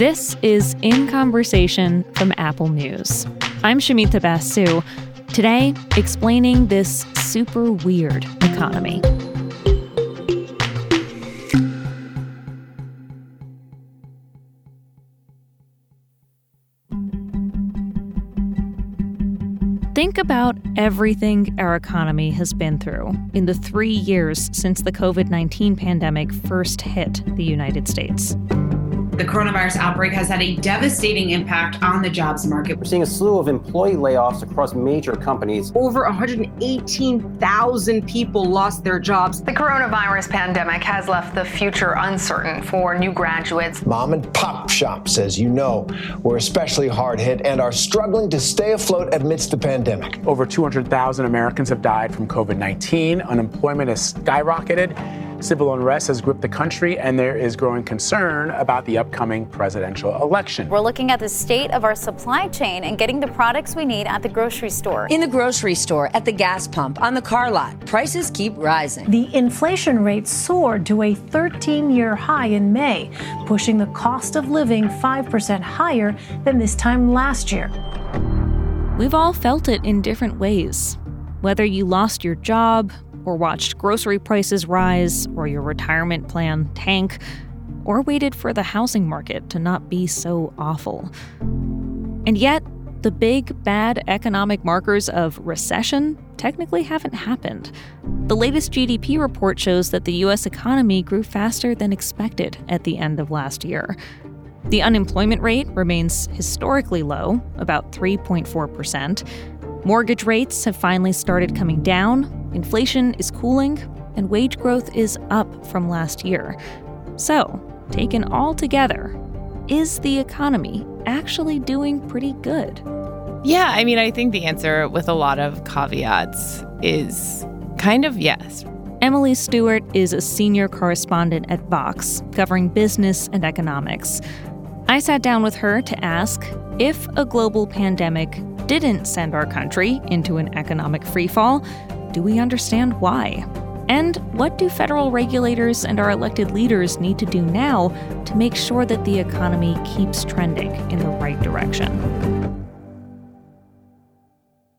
This is In Conversation from Apple News. I'm Shumita Basu. Today, explaining this super weird economy. Think about everything our economy has been through in the three years since the COVID 19 pandemic first hit the United States. The coronavirus outbreak has had a devastating impact on the jobs market. We're seeing a slew of employee layoffs across major companies. Over 118,000 people lost their jobs. The coronavirus pandemic has left the future uncertain for new graduates. Mom and pop shops, as you know, were especially hard hit and are struggling to stay afloat amidst the pandemic. Over 200,000 Americans have died from COVID 19. Unemployment has skyrocketed. Civil unrest has gripped the country, and there is growing concern about the upcoming presidential election. We're looking at the state of our supply chain and getting the products we need at the grocery store. In the grocery store, at the gas pump, on the car lot, prices keep rising. The inflation rate soared to a 13 year high in May, pushing the cost of living 5% higher than this time last year. We've all felt it in different ways. Whether you lost your job, or watched grocery prices rise, or your retirement plan tank, or waited for the housing market to not be so awful. And yet, the big, bad economic markers of recession technically haven't happened. The latest GDP report shows that the US economy grew faster than expected at the end of last year. The unemployment rate remains historically low, about 3.4%. Mortgage rates have finally started coming down, inflation is cooling, and wage growth is up from last year. So, taken all together, is the economy actually doing pretty good? Yeah, I mean, I think the answer with a lot of caveats is kind of yes. Emily Stewart is a senior correspondent at Vox, covering business and economics. I sat down with her to ask if a global pandemic didn't send our country into an economic freefall, do we understand why? And what do federal regulators and our elected leaders need to do now to make sure that the economy keeps trending in the right direction?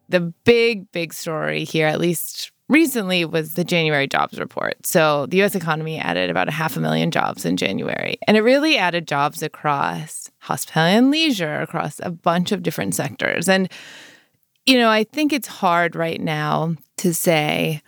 The big, big story here, at least recently, was the January jobs report. So the US economy added about a half a million jobs in January. And it really added jobs across hospitality and leisure, across a bunch of different sectors. And, you know, I think it's hard right now to say,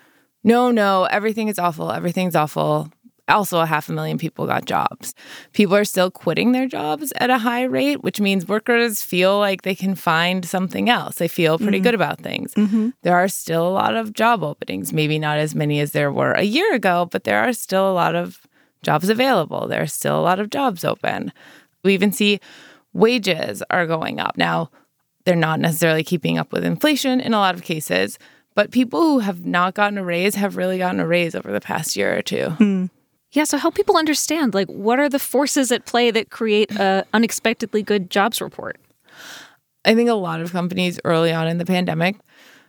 no, no, everything is awful, everything's awful. Also, a half a million people got jobs. People are still quitting their jobs at a high rate, which means workers feel like they can find something else. They feel pretty mm-hmm. good about things. Mm-hmm. There are still a lot of job openings, maybe not as many as there were a year ago, but there are still a lot of jobs available. There are still a lot of jobs open. We even see wages are going up. Now, they're not necessarily keeping up with inflation in a lot of cases, but people who have not gotten a raise have really gotten a raise over the past year or two. Mm. Yeah, so help people understand like what are the forces at play that create a unexpectedly good jobs report? I think a lot of companies early on in the pandemic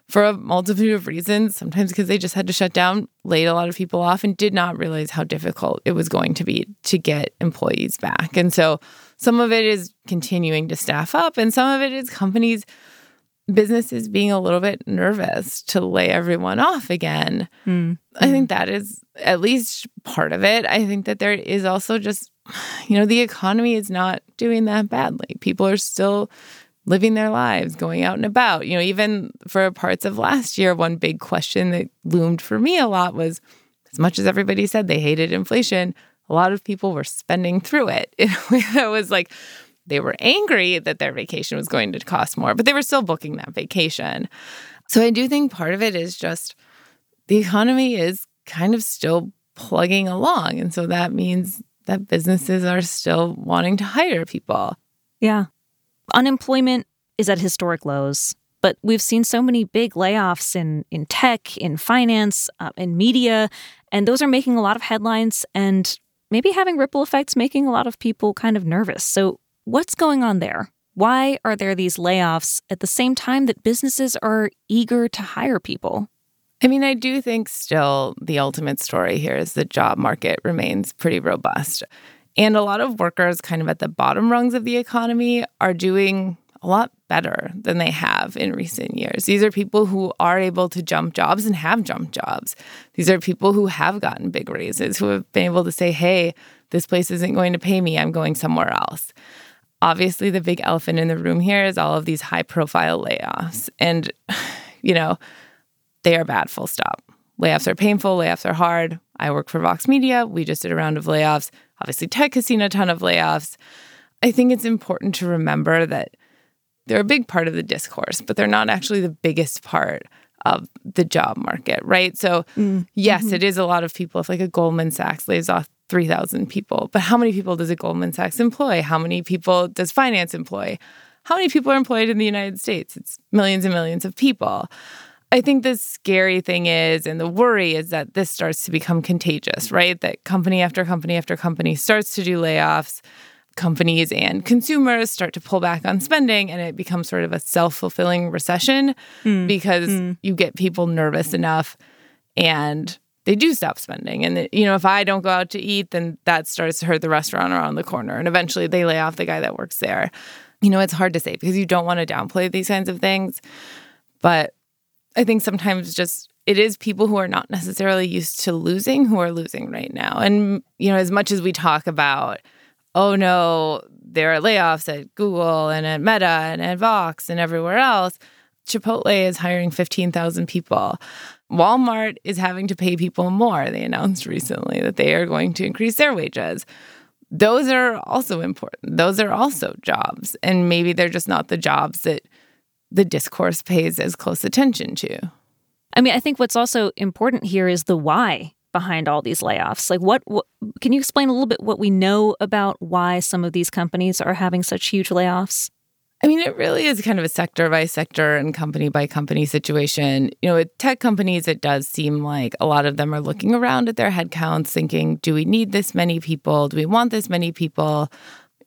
for a multitude of reasons, sometimes because they just had to shut down, laid a lot of people off and did not realize how difficult it was going to be to get employees back. And so some of it is continuing to staff up and some of it is companies businesses being a little bit nervous to lay everyone off again. Mm. I think that is at least part of it. I think that there is also just, you know, the economy is not doing that badly. People are still living their lives, going out and about. You know, even for parts of last year, one big question that loomed for me a lot was as much as everybody said they hated inflation, a lot of people were spending through it in a way that was like, they were angry that their vacation was going to cost more, but they were still booking that vacation. So I do think part of it is just the economy is kind of still plugging along. And so that means that businesses are still wanting to hire people. Yeah. Unemployment is at historic lows, but we've seen so many big layoffs in, in tech, in finance, uh, in media, and those are making a lot of headlines and maybe having ripple effects, making a lot of people kind of nervous. So, What's going on there? Why are there these layoffs at the same time that businesses are eager to hire people? I mean, I do think still the ultimate story here is the job market remains pretty robust. And a lot of workers, kind of at the bottom rungs of the economy, are doing a lot better than they have in recent years. These are people who are able to jump jobs and have jumped jobs. These are people who have gotten big raises, who have been able to say, hey, this place isn't going to pay me, I'm going somewhere else. Obviously, the big elephant in the room here is all of these high profile layoffs. And, you know, they are bad, full stop. Layoffs are painful, layoffs are hard. I work for Vox Media. We just did a round of layoffs. Obviously, tech has seen a ton of layoffs. I think it's important to remember that they're a big part of the discourse, but they're not actually the biggest part of the job market, right? So, mm. yes, mm-hmm. it is a lot of people. If like a Goldman Sachs lays off 3,000 people, but how many people does a Goldman Sachs employ? How many people does finance employ? How many people are employed in the United States? It's millions and millions of people. I think the scary thing is, and the worry is that this starts to become contagious, right? That company after company after company starts to do layoffs companies and consumers start to pull back on spending and it becomes sort of a self-fulfilling recession mm. because mm. you get people nervous enough and they do stop spending. And you know if i don't go out to eat then that starts to hurt the restaurant around the corner. And eventually they lay off the guy that works there. You know it's hard to say because you don't want to downplay these kinds of things. But i think sometimes just it is people who are not necessarily used to losing who are losing right now. And you know as much as we talk about oh no, there are layoffs at Google and at Meta and at Vox and everywhere else. Chipotle is hiring 15,000 people. Walmart is having to pay people more. They announced recently that they are going to increase their wages. Those are also important. Those are also jobs. And maybe they're just not the jobs that the discourse pays as close attention to. I mean, I think what's also important here is the why behind all these layoffs? Like, what, what, can you explain a little bit what we know about why some of these companies are having such huge layoffs? I mean, it really is kind of a sector by sector and company by company situation. You know, with tech companies, it does seem like a lot of them are looking around at their headcounts, thinking, do we need this many people? Do we want this many people?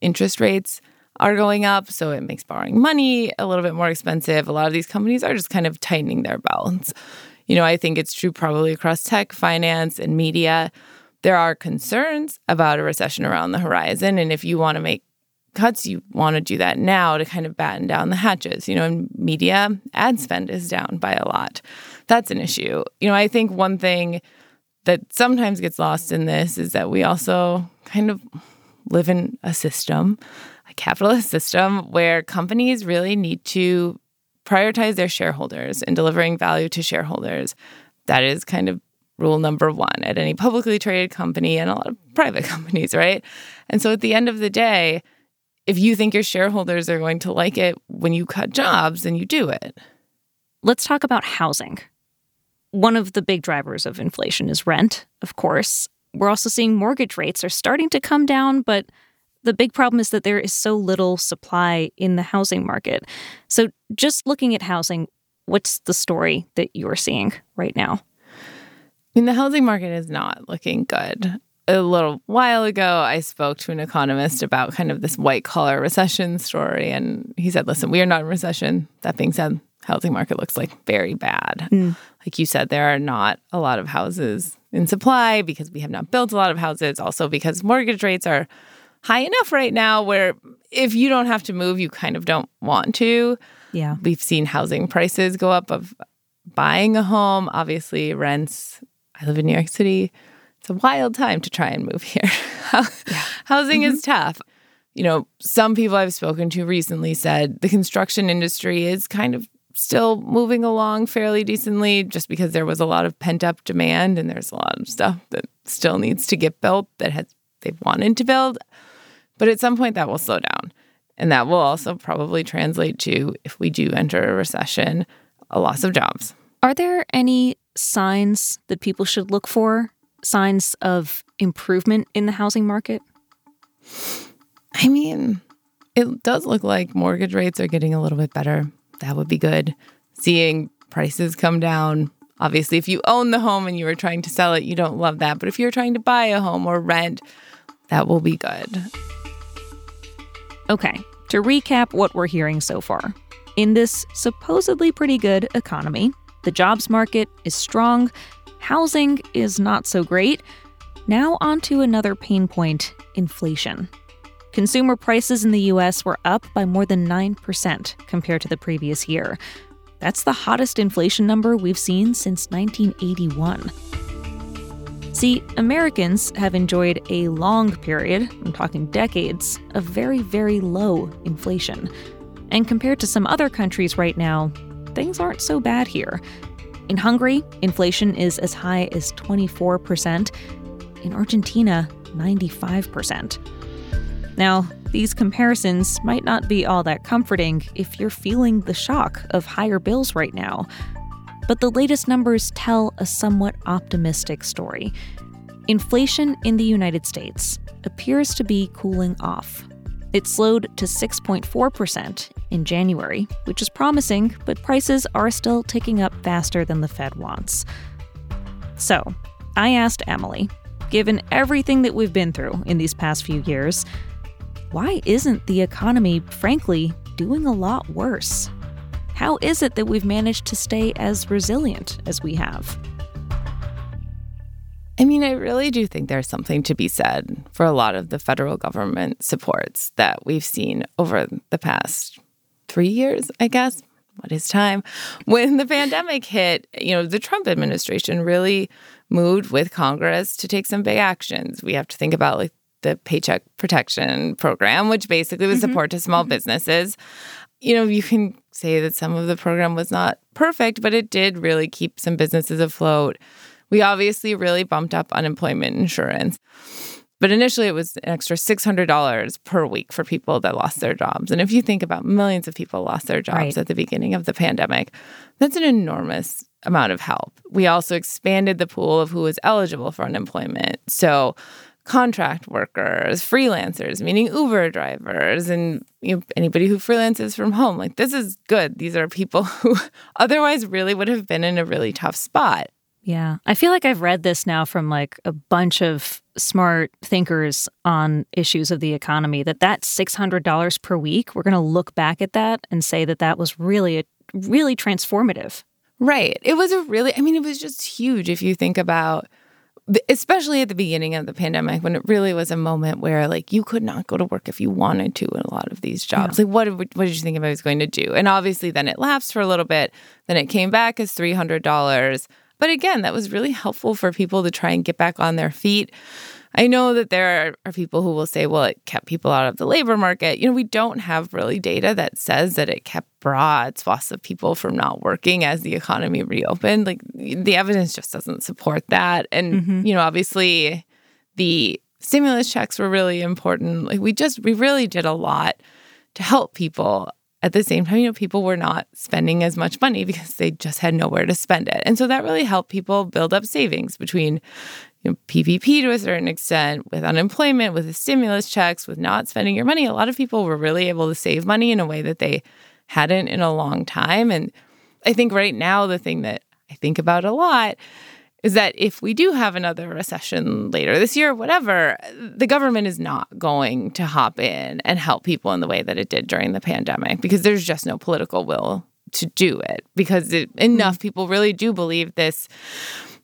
Interest rates are going up, so it makes borrowing money a little bit more expensive. A lot of these companies are just kind of tightening their belts. You know, I think it's true probably across tech, finance, and media. There are concerns about a recession around the horizon. And if you want to make cuts, you want to do that now to kind of batten down the hatches. You know, in media, ad spend is down by a lot. That's an issue. You know, I think one thing that sometimes gets lost in this is that we also kind of live in a system, a capitalist system, where companies really need to prioritize their shareholders and delivering value to shareholders. That is kind of rule number one at any publicly traded company and a lot of private companies, right? And so at the end of the day, if you think your shareholders are going to like it when you cut jobs, then you do it. Let's talk about housing. One of the big drivers of inflation is rent, of course. We're also seeing mortgage rates are starting to come down, but the big problem is that there is so little supply in the housing market. So, just looking at housing, what's the story that you're seeing right now? I mean, the housing market is not looking good. A little while ago, I spoke to an economist about kind of this white collar recession story. And he said, listen, we are not in recession. That being said, housing market looks like very bad. Mm. Like you said, there are not a lot of houses in supply because we have not built a lot of houses. Also, because mortgage rates are high enough right now where if you don't have to move, you kind of don't want to. Yeah. We've seen housing prices go up of buying a home, obviously rents. I live in New York City. It's a wild time to try and move here. yeah. Housing mm-hmm. is tough. You know, some people I've spoken to recently said the construction industry is kind of still moving along fairly decently just because there was a lot of pent up demand and there's a lot of stuff that still needs to get built that has they've wanted to build. But at some point, that will slow down. And that will also probably translate to, if we do enter a recession, a loss of jobs. Are there any signs that people should look for? Signs of improvement in the housing market? I mean, it does look like mortgage rates are getting a little bit better. That would be good. Seeing prices come down. Obviously, if you own the home and you are trying to sell it, you don't love that. But if you're trying to buy a home or rent, that will be good. Okay, to recap what we're hearing so far. In this supposedly pretty good economy, the jobs market is strong, housing is not so great, Now, on to another pain point inflation. Consumer prices in the US were up by more than 9% compared to the previous year. That's the hottest inflation number we've seen since 1981. See, Americans have enjoyed a long period, I'm talking decades, of very, very low inflation. And compared to some other countries right now, things aren't so bad here. In Hungary, inflation is as high as 24%. In Argentina, 95%. Now, these comparisons might not be all that comforting if you're feeling the shock of higher bills right now. But the latest numbers tell a somewhat optimistic story. Inflation in the United States appears to be cooling off. It slowed to 6.4% in January, which is promising, but prices are still ticking up faster than the Fed wants. So, I asked Emily, given everything that we've been through in these past few years, why isn't the economy, frankly, doing a lot worse? How is it that we've managed to stay as resilient as we have? I mean, I really do think there's something to be said for a lot of the federal government supports that we've seen over the past three years, I guess. What is time? When the pandemic hit, you know, the Trump administration really moved with Congress to take some big actions. We have to think about like the Paycheck Protection Program, which basically was mm-hmm. support to small mm-hmm. businesses you know, you can say that some of the program was not perfect, but it did really keep some businesses afloat. We obviously really bumped up unemployment insurance. But initially, it was an extra $600 per week for people that lost their jobs. And if you think about millions of people lost their jobs right. at the beginning of the pandemic, that's an enormous amount of help. We also expanded the pool of who was eligible for unemployment. So contract workers, freelancers, meaning Uber drivers, and you know, anybody who freelances from home. Like, this is good. These are people who otherwise really would have been in a really tough spot. Yeah. I feel like I've read this now from like a bunch of smart thinkers on issues of the economy that that $600 per week, we're going to look back at that and say that that was really a really transformative. Right. It was a really I mean it was just huge if you think about especially at the beginning of the pandemic when it really was a moment where like you could not go to work if you wanted to in a lot of these jobs. Yeah. Like what what did you think I was going to do? And obviously then it lapsed for a little bit. Then it came back as $300. But again, that was really helpful for people to try and get back on their feet. I know that there are, people who will say, well, it kept people out of the labor market. You know, we don't have really data that says that it kept broad swaths of people from not working as the economy reopened. Like the evidence just doesn't support that. And, mm-hmm. you know, obviously the stimulus checks were really important. Like we just, we really did a lot to help people. At the same time, you know, people were not spending as much money because they just had nowhere to spend it. And so that really helped people build up savings between you know, PPP to a certain extent, with unemployment, with the stimulus checks, with not spending your money. A lot of people were really able to save money in a way that they hadn't in a long time. And I think right now, the thing that I think about a lot is that if we do have another recession later this year, whatever, the government is not going to hop in and help people in the way that it did during the pandemic because there's just no political will to do it because it, enough mm-hmm. people really do believe this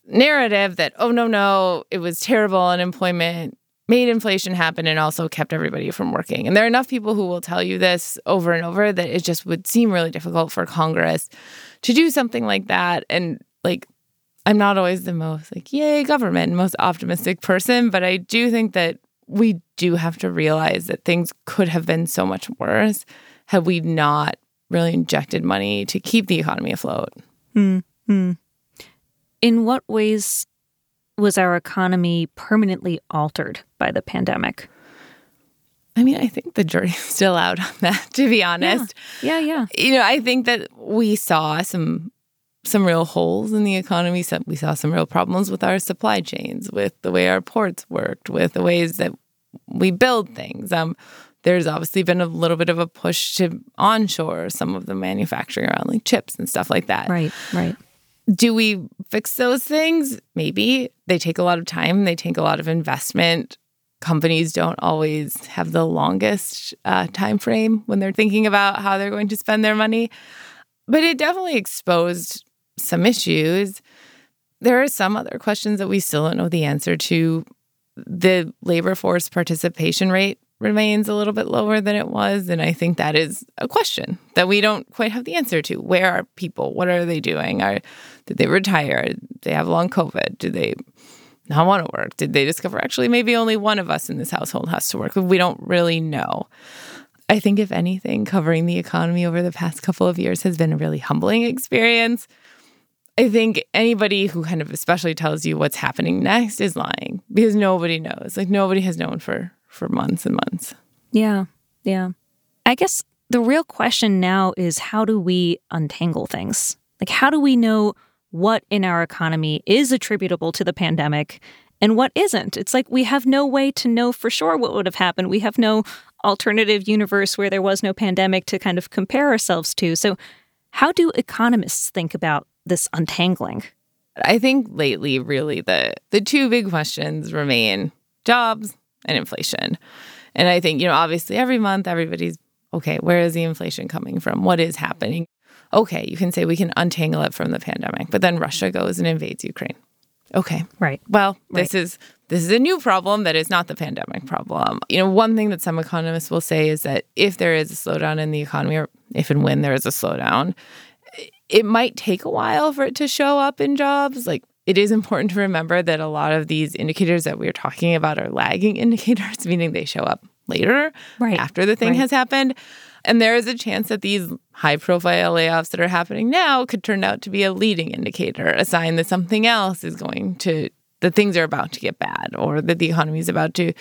narrative that, oh, no, no, it was terrible unemployment made inflation happen and also kept everybody from working. And there are enough people who will tell you this over and over that it just would seem really difficult for Congress to do something like that. And like, I'm not always the most like, yay, government, most optimistic person, but I do think that we do have to realize that things could have been so much worse had we not really injected money to keep the economy afloat. Mm-hmm. In what ways was our economy permanently altered by the pandemic? I mean, I think the jury's still out on that, to be honest. Yeah. yeah, yeah. You know, I think that we saw some some real holes in the economy. So we saw some real problems with our supply chains, with the way our ports worked, with the ways that we build things. Um, there's obviously been a little bit of a push to onshore some of the manufacturing around like chips and stuff like that. Right, right. Do we fix those things? Maybe. They take a lot of time, they take a lot of investment. Companies don't always have the longest uh, time frame when they're thinking about how they're going to spend their money. But it definitely exposed some issues. There are some other questions that we still don't know the answer to. the labor force participation rate remains a little bit lower than it was. And I think that is a question that we don't quite have the answer to. Where are people? What are they doing? Are did they retire? They have long COVID? Do they not want to work? Did they discover actually maybe only one of us in this household has to work? We don't really know. I think, if anything, covering the economy over the past couple of years has been a really humbling experience. I think anybody who kind of especially tells you what's happening next is lying because nobody knows. Like nobody has known for for months and months. Yeah. Yeah. I guess the real question now is how do we untangle things? Like how do we know what in our economy is attributable to the pandemic and what isn't? It's like we have no way to know for sure what would have happened. We have no alternative universe where there was no pandemic to kind of compare ourselves to. So, how do economists think about this untangling? I think lately, really, the the two big questions remain jobs and inflation. And I think, you know, obviously every month everybody's okay, where is the inflation coming from? What is happening? Okay, you can say we can untangle it from the pandemic, but then Russia goes and invades Ukraine. Okay. Right. Well, right. this is this is a new problem that is not the pandemic problem. You know, one thing that some economists will say is that if there is a slowdown in the economy or if and when there is a slowdown, it might take a while for it to show up in jobs. Like it is important to remember that a lot of these indicators that we're talking about are lagging indicators, meaning they show up later right. after the thing right. has happened. And there is a chance that these high profile layoffs that are happening now could turn out to be a leading indicator, a sign that something else is going to, that things are about to get bad or that the economy is about to,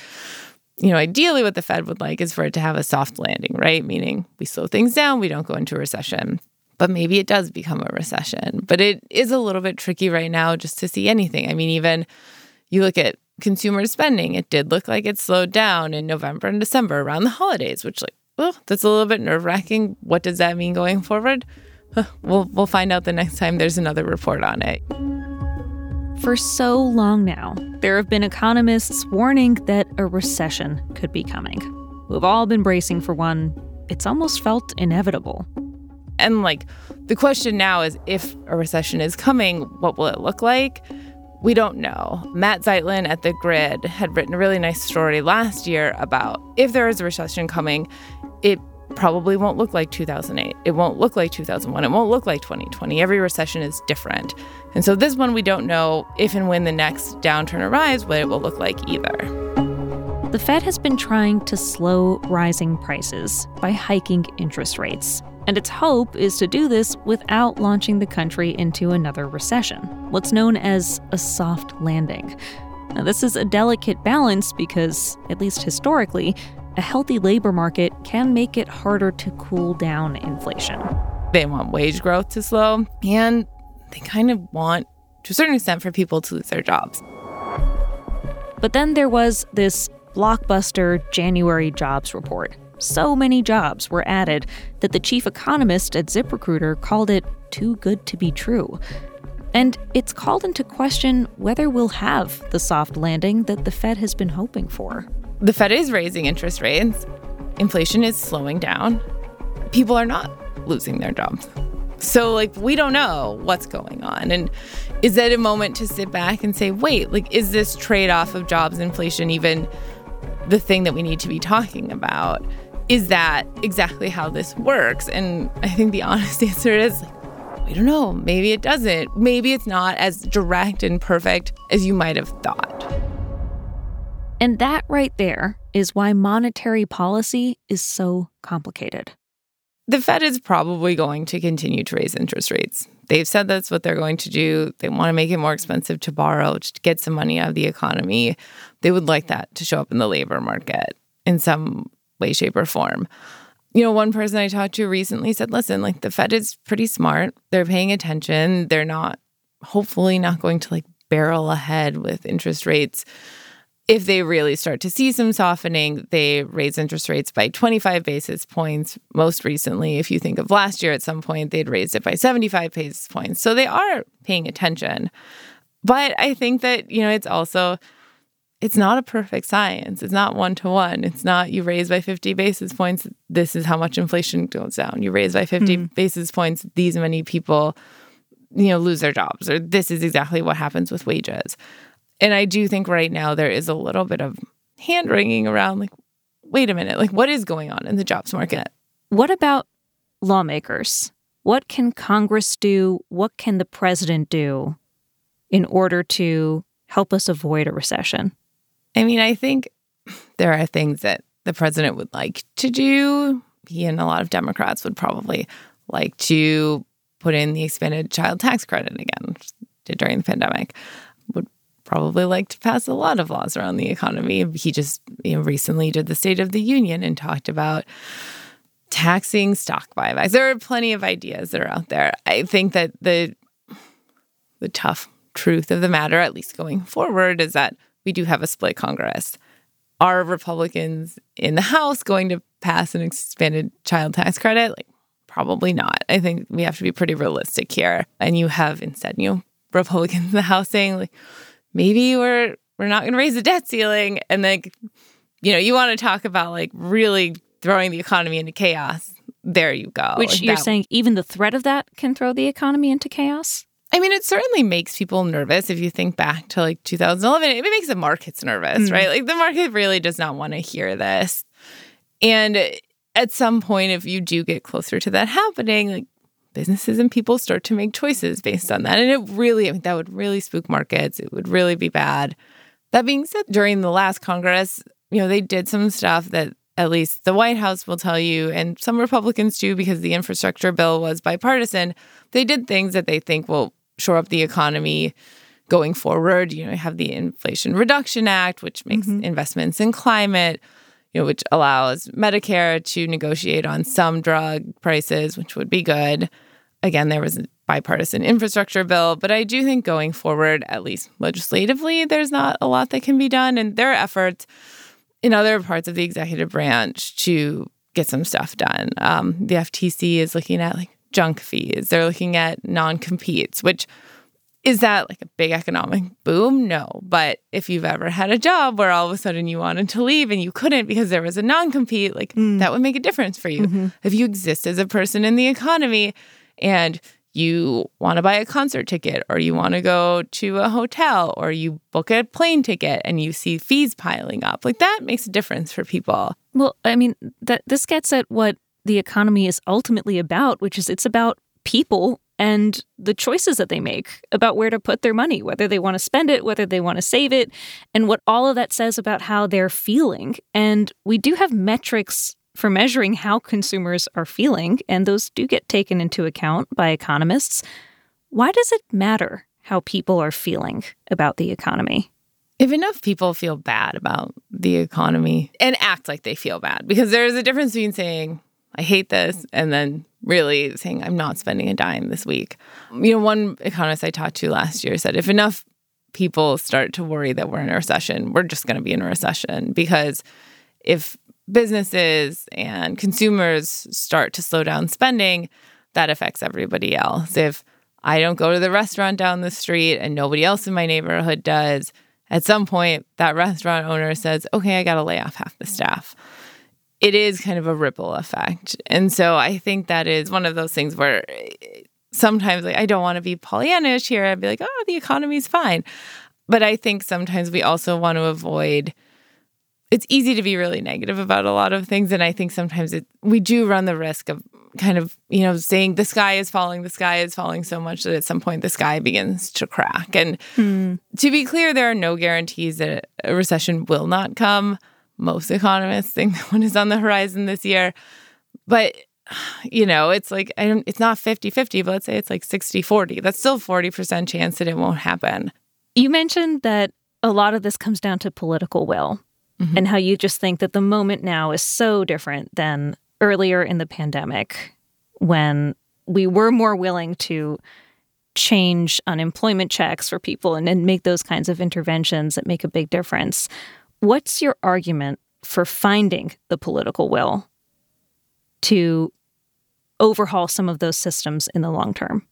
you know, ideally what the Fed would like is for it to have a soft landing, right? Meaning we slow things down, we don't go into a recession. But maybe it does become a recession. But it is a little bit tricky right now just to see anything. I mean, even you look at consumer spending, it did look like it slowed down in November and December around the holidays, which like well, that's a little bit nerve wracking. What does that mean going forward? We'll, we'll find out the next time there's another report on it. For so long now, there have been economists warning that a recession could be coming. We've all been bracing for one. It's almost felt inevitable. And like the question now is if a recession is coming, what will it look like? We don't know. Matt Zeitlin at The Grid had written a really nice story last year about if there is a recession coming, it probably won't look like 2008. It won't look like 2001. It won't look like 2020. Every recession is different. And so this one, we don't know if and when the next downturn arrives, what it will look like either. The Fed has been trying to slow rising prices by hiking interest rates. And its hope is to do this without launching the country into another recession, what's known as a soft landing. Now, this is a delicate balance because, at least historically, a healthy labor market can make it harder to cool down inflation. They want wage growth to slow, and they kind of want, to a certain extent, for people to lose their jobs. But then there was this blockbuster January jobs report. So many jobs were added that the chief economist at ZipRecruiter called it too good to be true. And it's called into question whether we'll have the soft landing that the Fed has been hoping for. The Fed is raising interest rates, inflation is slowing down, people are not losing their jobs. So, like, we don't know what's going on. And is that a moment to sit back and say, wait, like, is this trade off of jobs inflation even the thing that we need to be talking about? Is that exactly how this works? And I think the honest answer is like, we don't know. Maybe it doesn't. Maybe it's not as direct and perfect as you might have thought. And that right there is why monetary policy is so complicated. The Fed is probably going to continue to raise interest rates. They've said that's what they're going to do. They want to make it more expensive to borrow, to get some money out of the economy. They would like that to show up in the labor market in some way, shape, or form. You know, one person I talked to recently said, listen, like the Fed is pretty smart. They're paying attention. They're not, hopefully, not going to like barrel ahead with interest rates if they really start to see some softening, they raise interest rates by 25 basis points. Most recently, if you think of last year, at some point, they'd raised it by 75 basis points. So they are paying attention. But I think that, you know, it's also, it's not a perfect science. It's not one to one. It's not you raise by 50 basis points, this is how much inflation goes down. You raise by 50 mm. basis points, these many people, you know, lose their jobs, or this is exactly what happens with wages And I do think right now there is a little bit of hand wringing around like, wait a minute, like what is going on in the jobs market? What about lawmakers? What can Congress do? What can the president do in order to help us avoid a recession? I mean, I think there are things that the president would like to do. He and a lot of Democrats would probably like to put in the expanded child tax credit again, during the pandemic. Would probably like to pass a lot of laws around the economy. He just you know, recently did the State of the Union and talked about taxing stock buybacks. There are plenty of ideas that are out there. I think that the the tough truth of the matter, at least going forward, is that we do have a split Congress. Are Republicans in the House going to pass an expanded child tax credit? Like, probably not. I think we have to be pretty realistic here. And you have instead, you know, Republicans in the House saying, like, maybe we're we're not going to raise the debt ceiling, and like, you know, you want to talk about like really throwing the economy into chaos. There you go. Which you're that- saying even the threat of that can throw the economy into chaos? I mean, it certainly makes people nervous if you think back to like 2011. It makes the markets nervous, Mm. right? Like the market really does not want to hear this. And at some point, if you do get closer to that happening, like businesses and people start to make choices based on that. And it really, I mean, that would really spook markets. It would really be bad. That being said, during the last Congress, you know, they did some stuff that at least the White House will tell you, and some Republicans do because the infrastructure bill was bipartisan. They did things that they think will shore up the economy going forward. You know, you have the Inflation Reduction Act, which makes investments in climate, you know, which allows Medicare to negotiate on some drug prices, which would be good. Again, there was a bipartisan infrastructure bill, but I do think going forward, at least legislatively, there's not a lot that can be done. And there are efforts in other parts of the executive branch to get some stuff done. Um, the FTC is looking at like junk fees. They're looking at non-competes, which is that like a big economic boom? No. But if you've ever had a job where all of a sudden you wanted to leave and you couldn't because there was a non-compete, like mm. that would make a difference for you. Mm-hmm. If you exist as a person in the economy and you want to buy a concert ticket or you want to go to a hotel or you book a plane ticket and you see fees piling up, like that makes a difference for people. Well, I mean, that this gets at what the economy is ultimately about, which is it's about people and the choices that they make about where to put their money, whether they want to spend it, whether they want to save it, and what all of that says about how they're feeling. And we do have metrics for measuring how consumers are feeling, and those do get taken into account by economists. Why does it matter how people are feeling about the economy? If enough people feel bad about the economy and act like they feel bad, because there is a difference between saying, I hate this, and then really saying, I'm not spending a dime this week. You know, one economist I talked to last year said, if enough people start to worry that we're in a recession, we're just going to be in a recession. Because if businesses and consumers start to slow down spending, that affects everybody else. If I don't go to the restaurant down the street and nobody else in my neighborhood does, at some point that restaurant owner says, okay, I got to lay off half the staff. It is kind of a ripple effect. And so I think that is one of those things where eh, sometimes like I don't want to be Pollyannish here. I'd be like, oh, the economy's fine. But I think sometimes we also want to avoid it's easy to be really negative about a lot of things and i think sometimes it we do run the risk of kind of you know saying the sky is falling the sky is falling so much that at some point the sky begins to crack and to be clear there are no guarantees that a recession will not come most economists think one is on the horizon this year. But you know it's like I don't, it's not 50-50 but let's say it's like 60-40 that's still 40% chance that it won't happen. You mentioned that a lot of this comes down to political will mm-hmm. and how you just think that the moment now is so different than earlier in the pandemic when we were more willing to change unemployment checks for people and, and make those kinds of interventions that make a big difference. What's your argument for finding the political will to overhaul some of those systems in the long term?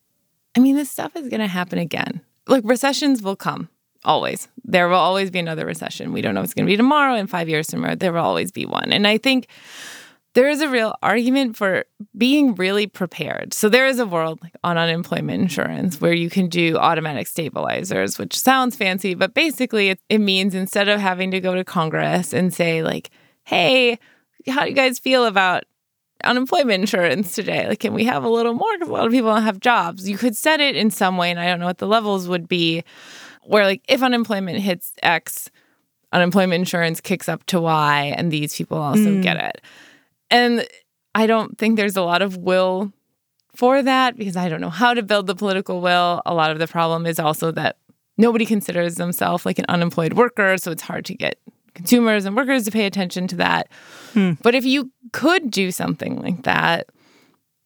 I mean, this stuff is going to happen again. Like recessions will come always. There will always be another recession. We don't know if it's going to be tomorrow, in five years from now. There will always be one. And I think there is a real argument for being really prepared. So there is a world like on unemployment insurance where you can do automatic stabilizers, which sounds fancy, but basically it, it means instead of having to go to Congress and say like, "Hey, how do you guys feel about unemployment insurance today? Like, can we have a little more? Because a lot of people don't have jobs. You could set it in some way, and I don't know what the levels would be, where like if unemployment hits X, unemployment insurance kicks up to Y, and these people also Mm. get it. And I don't think there's a lot of will for that because I don't know how to build the political will. A lot of the problem is also that nobody considers themselves like an unemployed worker. So it's hard to get consumers and workers to pay attention to that. Hmm. But if you could do something like that,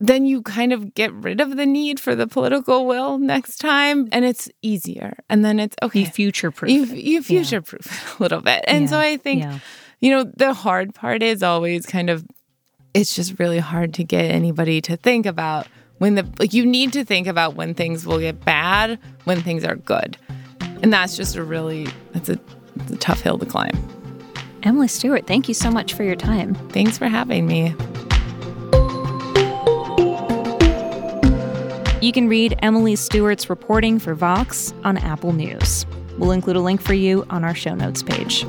then you kind of get rid of the need for the political will next time and it's easier. And then it's okay. You future proof. You, you future proof it a little bit. And so I think, yeah. you know, the hard part is always kind of, it's just really hard to get anybody to think about when the, like, you need to think about when things will get bad, when things are good. And that's just a really, that's a, it's a tough hill to climb. Emily Stewart, thank you so much for your time. Thanks for having me. You can read Emily Stewart's reporting for Vox on Apple News. We'll include a link for you on our show notes page.